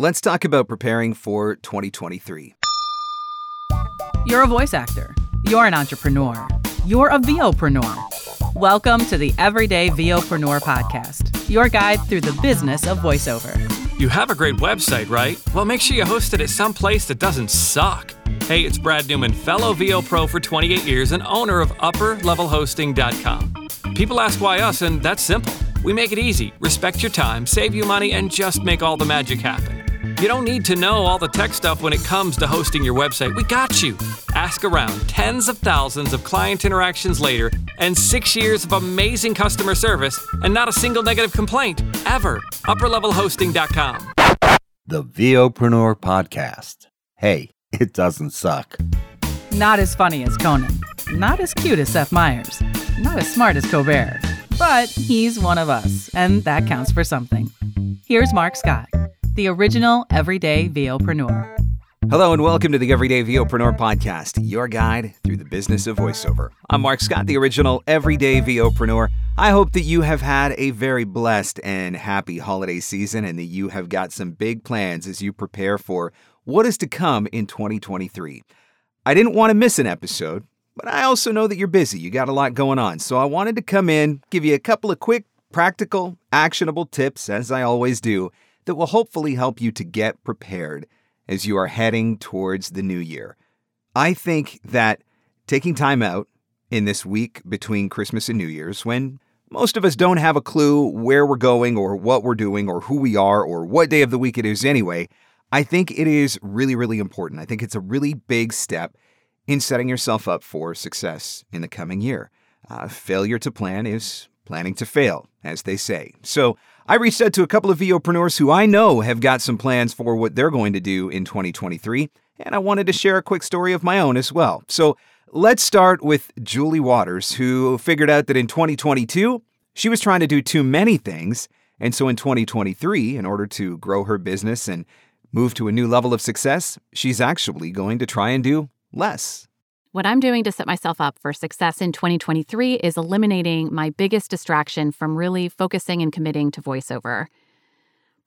let's talk about preparing for 2023. You're a voice actor. You're an entrepreneur. You're a VOpreneur. Welcome to the Everyday VOpreneur podcast, your guide through the business of voiceover. You have a great website, right? Well, make sure you host it at some place that doesn't suck. Hey, it's Brad Newman, fellow VO Pro for 28 years and owner of UpperLevelHosting.com. People ask why us, and that's simple. We make it easy, respect your time, save you money, and just make all the magic happen. You don't need to know all the tech stuff when it comes to hosting your website. We got you. Ask around. Tens of thousands of client interactions later, and six years of amazing customer service, and not a single negative complaint, ever. UpperLevelHosting.com. The VOpreneur Podcast. Hey, it doesn't suck. Not as funny as Conan, not as cute as Seth Meyers, not as smart as Colbert, but he's one of us, and that counts for something. Here's Mark Scott the original everyday VOpreneur. Hello and welcome to the Everyday VOpreneur podcast, your guide through the business of voiceover. I'm Mark Scott, the original everyday VOpreneur. I hope that you have had a very blessed and happy holiday season and that you have got some big plans as you prepare for what is to come in 2023. I didn't want to miss an episode, but I also know that you're busy. You got a lot going on. So I wanted to come in, give you a couple of quick, practical, actionable tips, as I always do, that will hopefully help you to get prepared as you are heading towards the new year. I think that taking time out in this week between Christmas and New Year's, when most of us don't have a clue where we're going or what we're doing or who we are or what day of the week it is anyway, I think it is really, really important. I think it's a really big step in setting yourself up for success in the coming year. Uh, failure to plan is planning to fail, as they say. So I reached out to a couple of VOpreneurs who I know have got some plans for what they're going to do in 2023, and I wanted to share a quick story of my own as well. So let's start with Julie Waters, who figured out that in 2022, she was trying to do too many things. And so in 2023, in order to grow her business and move to a new level of success, she's actually going to try and do less. What I'm doing to set myself up for success in 2023 is eliminating my biggest distraction from really focusing and committing to voiceover.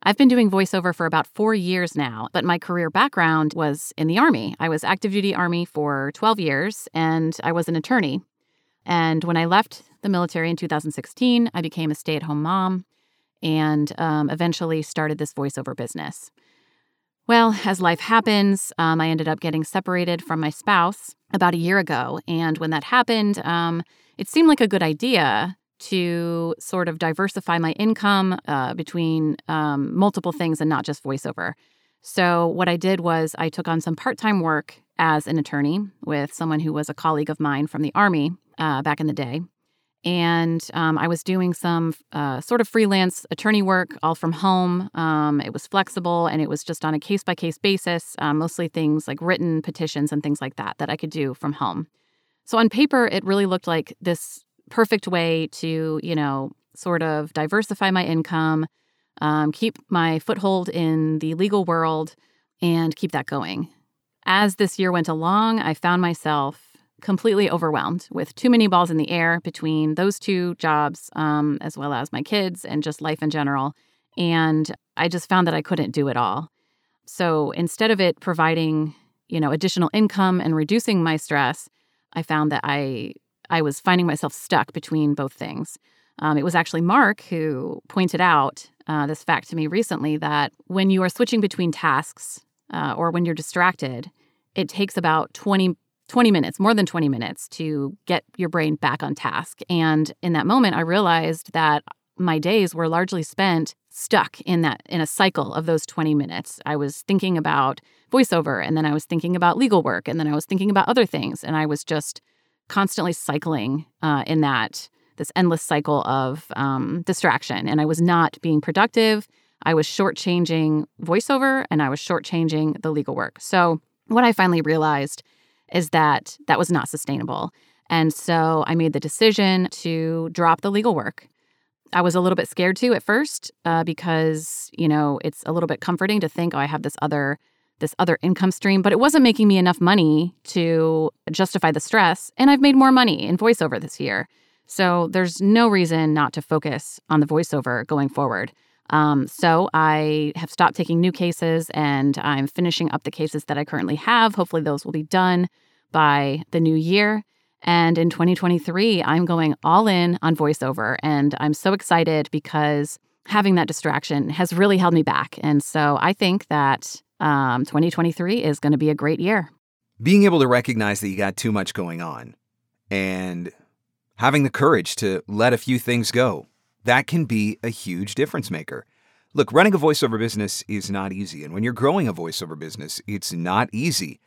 I've been doing voiceover for about four years now, but my career background was in the Army. I was active duty Army for 12 years and I was an attorney. And when I left the military in 2016, I became a stay at home mom and um, eventually started this voiceover business. Well, as life happens, um, I ended up getting separated from my spouse about a year ago. And when that happened, um, it seemed like a good idea to sort of diversify my income uh, between um, multiple things and not just voiceover. So, what I did was I took on some part time work as an attorney with someone who was a colleague of mine from the Army uh, back in the day and um, I was doing some uh, sort of freelance attorney work all from home. Um, it was flexible and it was just on a case by case basis, uh, mostly things like written petitions and things like that that I could do from home. So on paper, it really looked like this perfect way to, you know, sort of diversify my income, um, keep my foothold in the legal world, and keep that going. As this year went along, I found myself completely overwhelmed with too many balls in the air between those two jobs, um, as well as my kids and just life in general. And I just found that I couldn't do it all. So instead of it providing, you know, additional income and reducing my stress, I found that I I was finding myself stuck between both things. Um, it was actually Mark who pointed out uh, this fact to me recently that when you are switching between tasks uh, or when you're distracted, it takes about 20 20 minutes, more than 20 minutes to get your brain back on task. And in that moment, I realized that my days were largely spent stuck in that in a cycle of those 20 minutes. I was thinking about voiceover and then I was thinking about legal work and then I was thinking about other things and I was just constantly cycling uh, in that this endless cycle of um, distraction and I was not being productive. I was shortchanging voiceover and I was shortchanging the legal work. So what I finally realized is that that was not sustainable. And so I made the decision to drop the legal work. I was a little bit scared too at first uh, because, you know, it's a little bit comforting to think, oh, I have this other this other income stream, but it wasn't making me enough money to justify the stress. And I've made more money in voiceover this year. So there's no reason not to focus on the voiceover going forward. Um, so I have stopped taking new cases and I'm finishing up the cases that I currently have. Hopefully, those will be done by the new year. And in 2023, I'm going all in on voiceover. And I'm so excited because having that distraction has really held me back. And so I think that um, 2023 is going to be a great year. Being able to recognize that you got too much going on and having the courage to let a few things go, that can be a huge difference maker. Look, running a voiceover business is not easy. And when you're growing a voiceover business, it's not easy.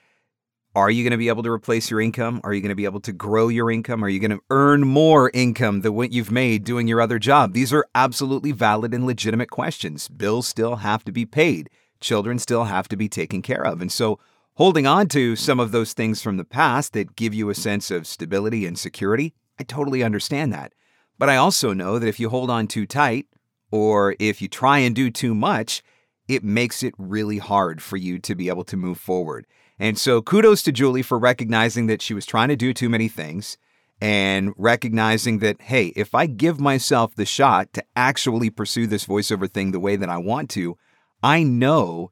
Are you going to be able to replace your income? Are you going to be able to grow your income? Are you going to earn more income than what you've made doing your other job? These are absolutely valid and legitimate questions. Bills still have to be paid, children still have to be taken care of. And so, holding on to some of those things from the past that give you a sense of stability and security, I totally understand that. But I also know that if you hold on too tight or if you try and do too much, it makes it really hard for you to be able to move forward. And so kudos to Julie for recognizing that she was trying to do too many things and recognizing that, hey, if I give myself the shot to actually pursue this voiceover thing the way that I want to, I know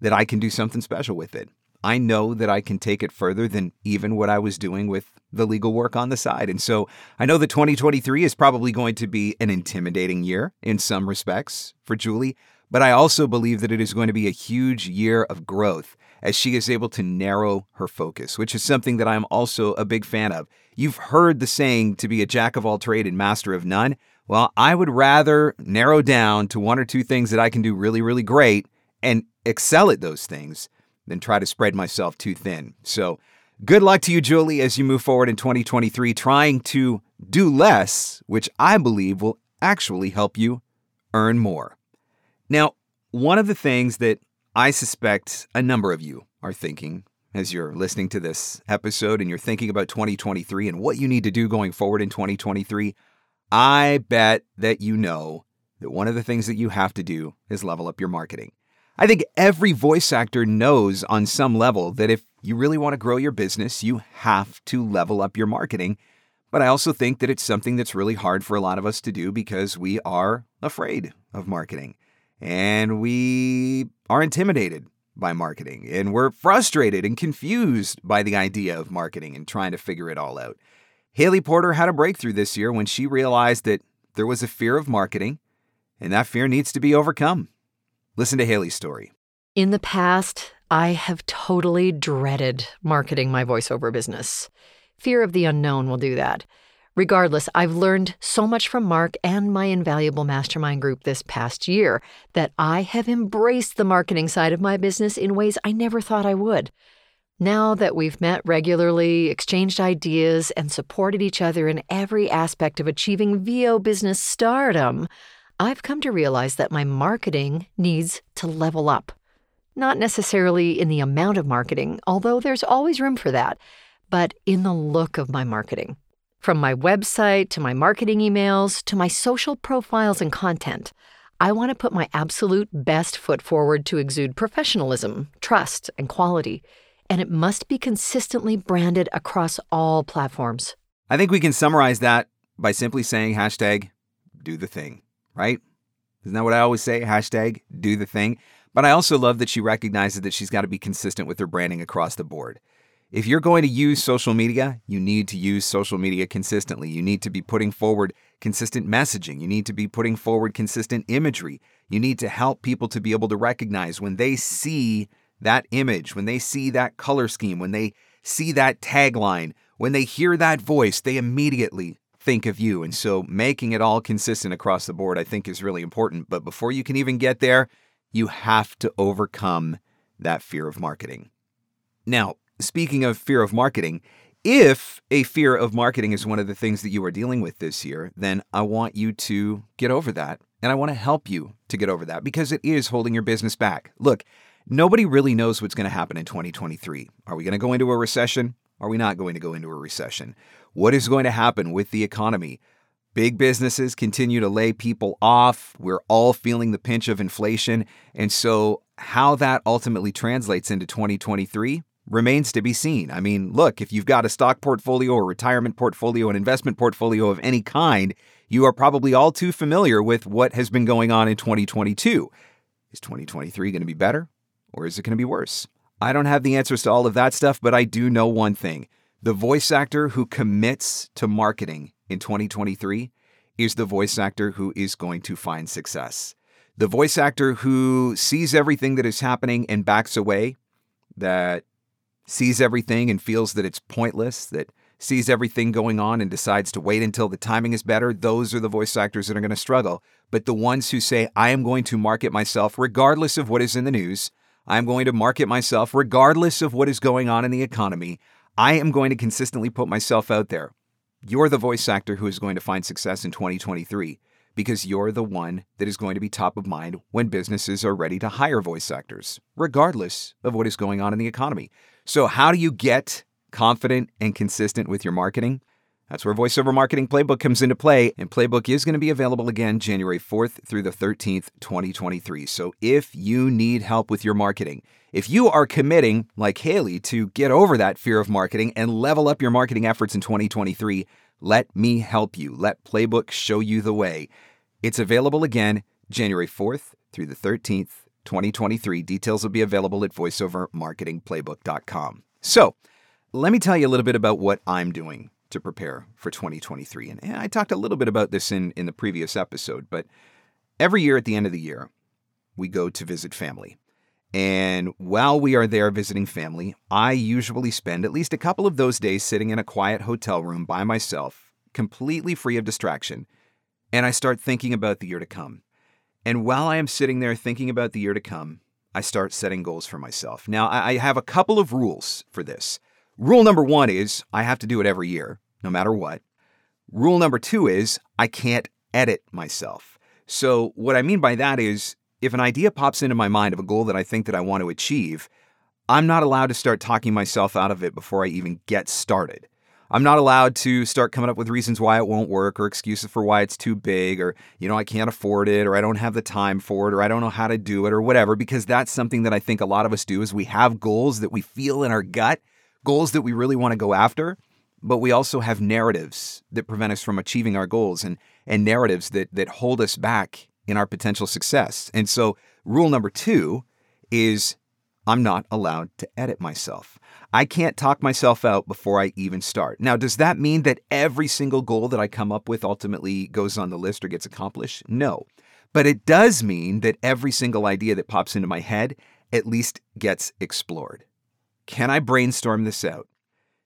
that I can do something special with it. I know that I can take it further than even what I was doing with the legal work on the side. And so I know that 2023 is probably going to be an intimidating year in some respects for Julie, but I also believe that it is going to be a huge year of growth as she is able to narrow her focus, which is something that I'm also a big fan of. You've heard the saying to be a jack of all trade and master of none. Well, I would rather narrow down to one or two things that I can do really, really great and excel at those things than try to spread myself too thin. So, good luck to you, Julie, as you move forward in 2023, trying to do less, which I believe will actually help you earn more. Now, one of the things that I suspect a number of you are thinking as you're listening to this episode and you're thinking about 2023 and what you need to do going forward in 2023. I bet that you know that one of the things that you have to do is level up your marketing. I think every voice actor knows on some level that if you really want to grow your business, you have to level up your marketing. But I also think that it's something that's really hard for a lot of us to do because we are afraid of marketing and we are intimidated by marketing and we're frustrated and confused by the idea of marketing and trying to figure it all out. Haley Porter had a breakthrough this year when she realized that there was a fear of marketing and that fear needs to be overcome. Listen to Haley's story. In the past, I have totally dreaded marketing my voiceover business. Fear of the unknown will do that. Regardless, I've learned so much from Mark and my invaluable mastermind group this past year that I have embraced the marketing side of my business in ways I never thought I would. Now that we've met regularly, exchanged ideas, and supported each other in every aspect of achieving VO business stardom, I've come to realize that my marketing needs to level up. Not necessarily in the amount of marketing, although there's always room for that, but in the look of my marketing. From my website to my marketing emails to my social profiles and content, I want to put my absolute best foot forward to exude professionalism, trust, and quality. And it must be consistently branded across all platforms. I think we can summarize that by simply saying hashtag do the thing, right? Isn't that what I always say? Hashtag do the thing. But I also love that she recognizes that she's got to be consistent with her branding across the board. If you're going to use social media, you need to use social media consistently. You need to be putting forward consistent messaging. You need to be putting forward consistent imagery. You need to help people to be able to recognize when they see that image, when they see that color scheme, when they see that tagline, when they hear that voice, they immediately think of you. And so making it all consistent across the board, I think, is really important. But before you can even get there, you have to overcome that fear of marketing. Now, speaking of fear of marketing, if a fear of marketing is one of the things that you are dealing with this year, then I want you to get over that. And I want to help you to get over that because it is holding your business back. Look, nobody really knows what's going to happen in 2023. Are we going to go into a recession? Are we not going to go into a recession? What is going to happen with the economy? Big businesses continue to lay people off. We're all feeling the pinch of inflation. And so, how that ultimately translates into 2023 remains to be seen. I mean, look, if you've got a stock portfolio or retirement portfolio, an investment portfolio of any kind, you are probably all too familiar with what has been going on in 2022. Is 2023 going to be better or is it going to be worse? I don't have the answers to all of that stuff, but I do know one thing. The voice actor who commits to marketing in 2023 is the voice actor who is going to find success. The voice actor who sees everything that is happening and backs away, that sees everything and feels that it's pointless, that sees everything going on and decides to wait until the timing is better, those are the voice actors that are going to struggle. But the ones who say, I am going to market myself regardless of what is in the news, I'm going to market myself regardless of what is going on in the economy, I am going to consistently put myself out there. You're the voice actor who is going to find success in 2023 because you're the one that is going to be top of mind when businesses are ready to hire voice actors, regardless of what is going on in the economy. So, how do you get confident and consistent with your marketing? That's where VoiceOver Marketing Playbook comes into play, and Playbook is going to be available again January 4th through the 13th, 2023. So if you need help with your marketing, if you are committing, like Haley, to get over that fear of marketing and level up your marketing efforts in 2023, let me help you. Let Playbook show you the way. It's available again January 4th through the 13th, 2023. Details will be available at voiceovermarketingplaybook.com. So, let me tell you a little bit about what I'm doing to prepare for 2023. And I talked a little bit about this in, in the previous episode, but every year at the end of the year, we go to visit family. And while we are there visiting family, I usually spend at least a couple of those days sitting in a quiet hotel room by myself, completely free of distraction. And I start thinking about the year to come. And while I am sitting there thinking about the year to come, I start setting goals for myself. Now, I have a couple of rules for this. Rule number one is I have to do it every year, no matter what. Rule number two is I can't edit myself. So, what I mean by that is if an idea pops into my mind of a goal that I think that I want to achieve, I'm not allowed to start talking myself out of it before I even get started. I'm not allowed to start coming up with reasons why it won't work or excuses for why it's too big or, you know, I can't afford it or I don't have the time for it or I don't know how to do it or whatever, because that's something that I think a lot of us do is we have goals that we feel in our gut goals that we really want to go after, but we also have narratives that prevent us from achieving our goals and, and narratives that, that hold us back in our potential success. And so, rule number two is I'm not allowed to edit myself. I can't talk myself out before I even start. Now, does that mean that every single goal that I come up with ultimately goes on the list or gets accomplished? No. But it does mean that every single idea that pops into my head at least gets explored. Can I brainstorm this out?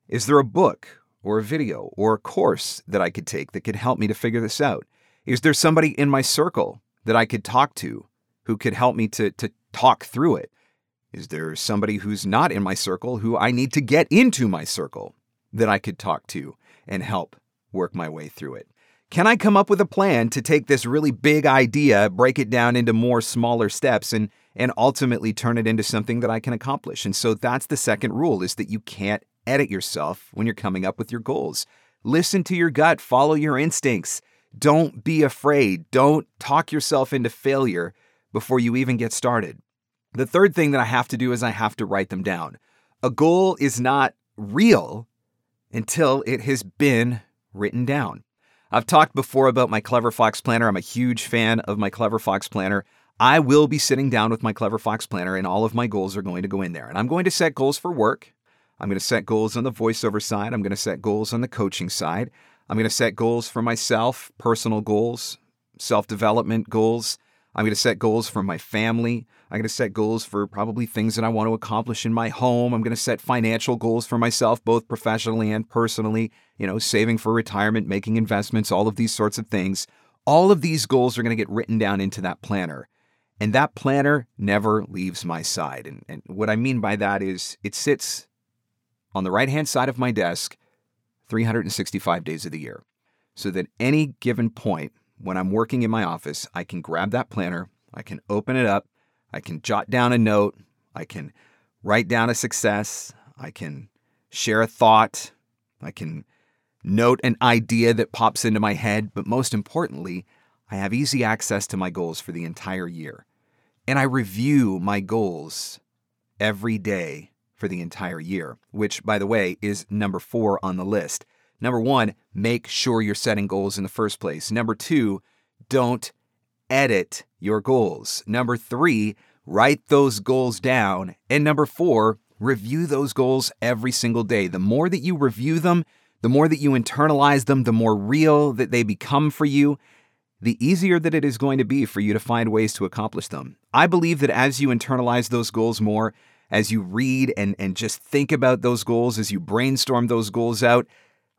Is there a book or a video or a course that I could take that could help me to figure this out? Is there somebody in my circle that I could talk to who could help me to, to talk through it? Is there somebody who's not in my circle who I need to get into my circle that I could talk to and help work my way through it? Can I come up with a plan to take this really big idea, break it down into more smaller steps, and and ultimately turn it into something that I can accomplish. And so that's the second rule is that you can't edit yourself when you're coming up with your goals. Listen to your gut, follow your instincts. Don't be afraid. Don't talk yourself into failure before you even get started. The third thing that I have to do is I have to write them down. A goal is not real until it has been written down. I've talked before about my Clever Fox Planner. I'm a huge fan of my Clever Fox Planner. I will be sitting down with my Clever Fox planner, and all of my goals are going to go in there. And I'm going to set goals for work. I'm going to set goals on the voiceover side. I'm going to set goals on the coaching side. I'm going to set goals for myself, personal goals, self development goals. I'm going to set goals for my family. I'm going to set goals for probably things that I want to accomplish in my home. I'm going to set financial goals for myself, both professionally and personally, you know, saving for retirement, making investments, all of these sorts of things. All of these goals are going to get written down into that planner. And that planner never leaves my side. And, and what I mean by that is it sits on the right hand side of my desk 365 days of the year. So that any given point when I'm working in my office, I can grab that planner, I can open it up, I can jot down a note, I can write down a success, I can share a thought, I can note an idea that pops into my head, but most importantly, I have easy access to my goals for the entire year. And I review my goals every day for the entire year, which, by the way, is number four on the list. Number one, make sure you're setting goals in the first place. Number two, don't edit your goals. Number three, write those goals down. And number four, review those goals every single day. The more that you review them, the more that you internalize them, the more real that they become for you, the easier that it is going to be for you to find ways to accomplish them. I believe that as you internalize those goals more, as you read and, and just think about those goals, as you brainstorm those goals out,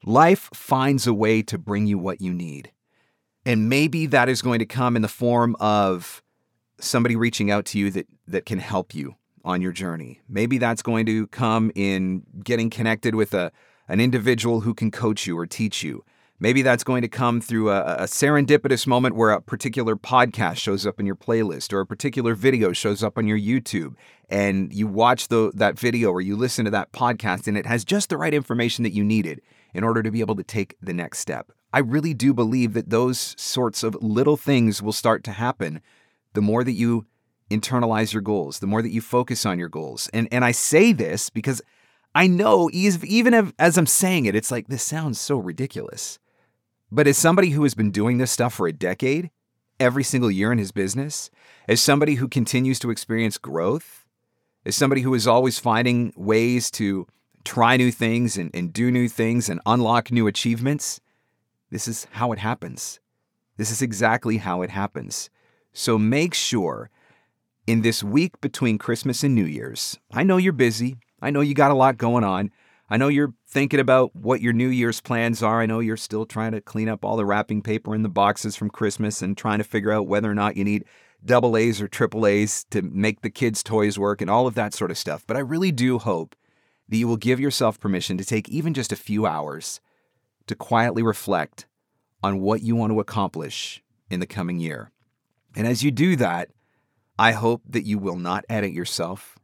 life finds a way to bring you what you need. And maybe that is going to come in the form of somebody reaching out to you that, that can help you on your journey. Maybe that's going to come in getting connected with a, an individual who can coach you or teach you. Maybe that's going to come through a, a, serendipitous moment where a particular podcast shows up in your playlist or a particular video shows up on your YouTube and you watch the, that video or you listen to that podcast and it has just the right information that you needed in order to be able to take the next step. I really do believe that those sorts of little things will start to happen the more that you internalize your goals, the more that you focus on your goals. And and I say this because I know even as I'm saying it, it's like this sounds so ridiculous. But as somebody who has been doing this stuff for a decade, every single year in his business, as somebody who continues to experience growth, as somebody who is always finding ways to try new things and, and do new things and unlock new achievements, this is how it happens. This is exactly how it happens. So make sure in this week between Christmas and New Year's, I know you're busy. I know you got a lot going on. I know you're thinking about what your New Year's plans are. I know you're still trying to clean up all the wrapping paper in the boxes from Christmas and trying to figure out whether or not you need double A's or triple A's to make the kids' toys work and all of that sort of stuff. But I really do hope that you will give yourself permission to take even just a few hours to quietly reflect on what you want to accomplish in the coming year. And as you do that, I hope that you will not edit yourself.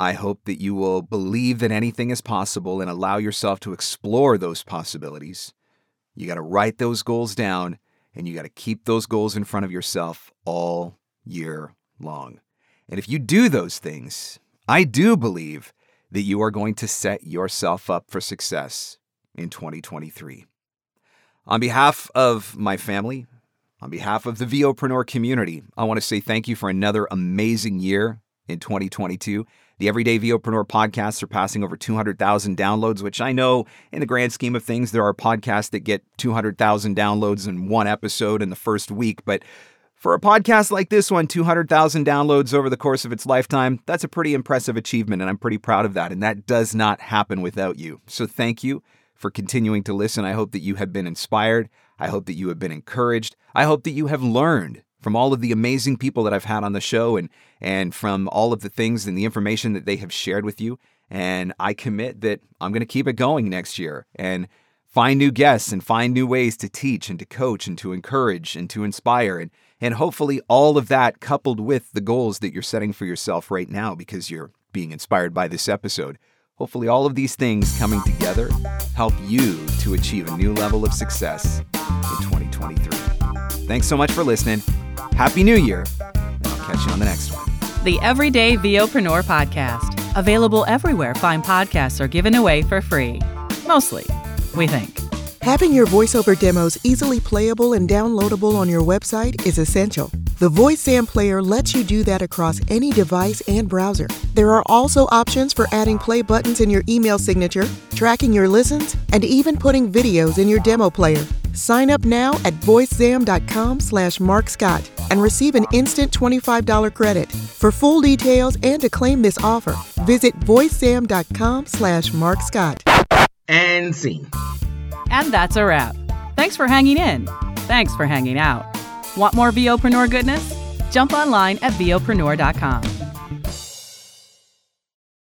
I hope that you will believe that anything is possible and allow yourself to explore those possibilities. You got to write those goals down and you got to keep those goals in front of yourself all year long. And if you do those things, I do believe that you are going to set yourself up for success in 2023. On behalf of my family, on behalf of the VOpreneur community, I want to say thank you for another amazing year in 2022. The Everyday VOpreneur podcast surpassing over 200,000 downloads, which I know in the grand scheme of things, there are podcasts that get 200,000 downloads in one episode in the first week. But for a podcast like this one, 200,000 downloads over the course of its lifetime, that's a pretty impressive achievement, and I'm pretty proud of that. And that does not happen without you. So thank you for continuing to listen. I hope that you have been inspired. I hope that you have been encouraged. I hope that you have learned from all of the amazing people that I've had on the show and and from all of the things and the information that they have shared with you. And I commit that I'm going to keep it going next year and find new guests and find new ways to teach and to coach and to encourage and to inspire and and hopefully all of that coupled with the goals that you're setting for yourself right now because you're being inspired by this episode Hopefully, all of these things coming together help you to achieve a new level of success in 2023. Thanks so much for listening. Happy New Year, and I'll catch you on the next one. The Everyday VOpreneur Podcast. Available everywhere fine podcasts are given away for free. Mostly, we think. Having your voiceover demos easily playable and downloadable on your website is essential. The VoiceZam player lets you do that across any device and browser. There are also options for adding play buttons in your email signature, tracking your listens, and even putting videos in your demo player. Sign up now at voicezam.com slash markscott and receive an instant $25 credit. For full details and to claim this offer, visit voicezam.com slash markscott. And scene. And that's a wrap. Thanks for hanging in. Thanks for hanging out. Want more VOpreneur goodness? Jump online at VOpreneur.com.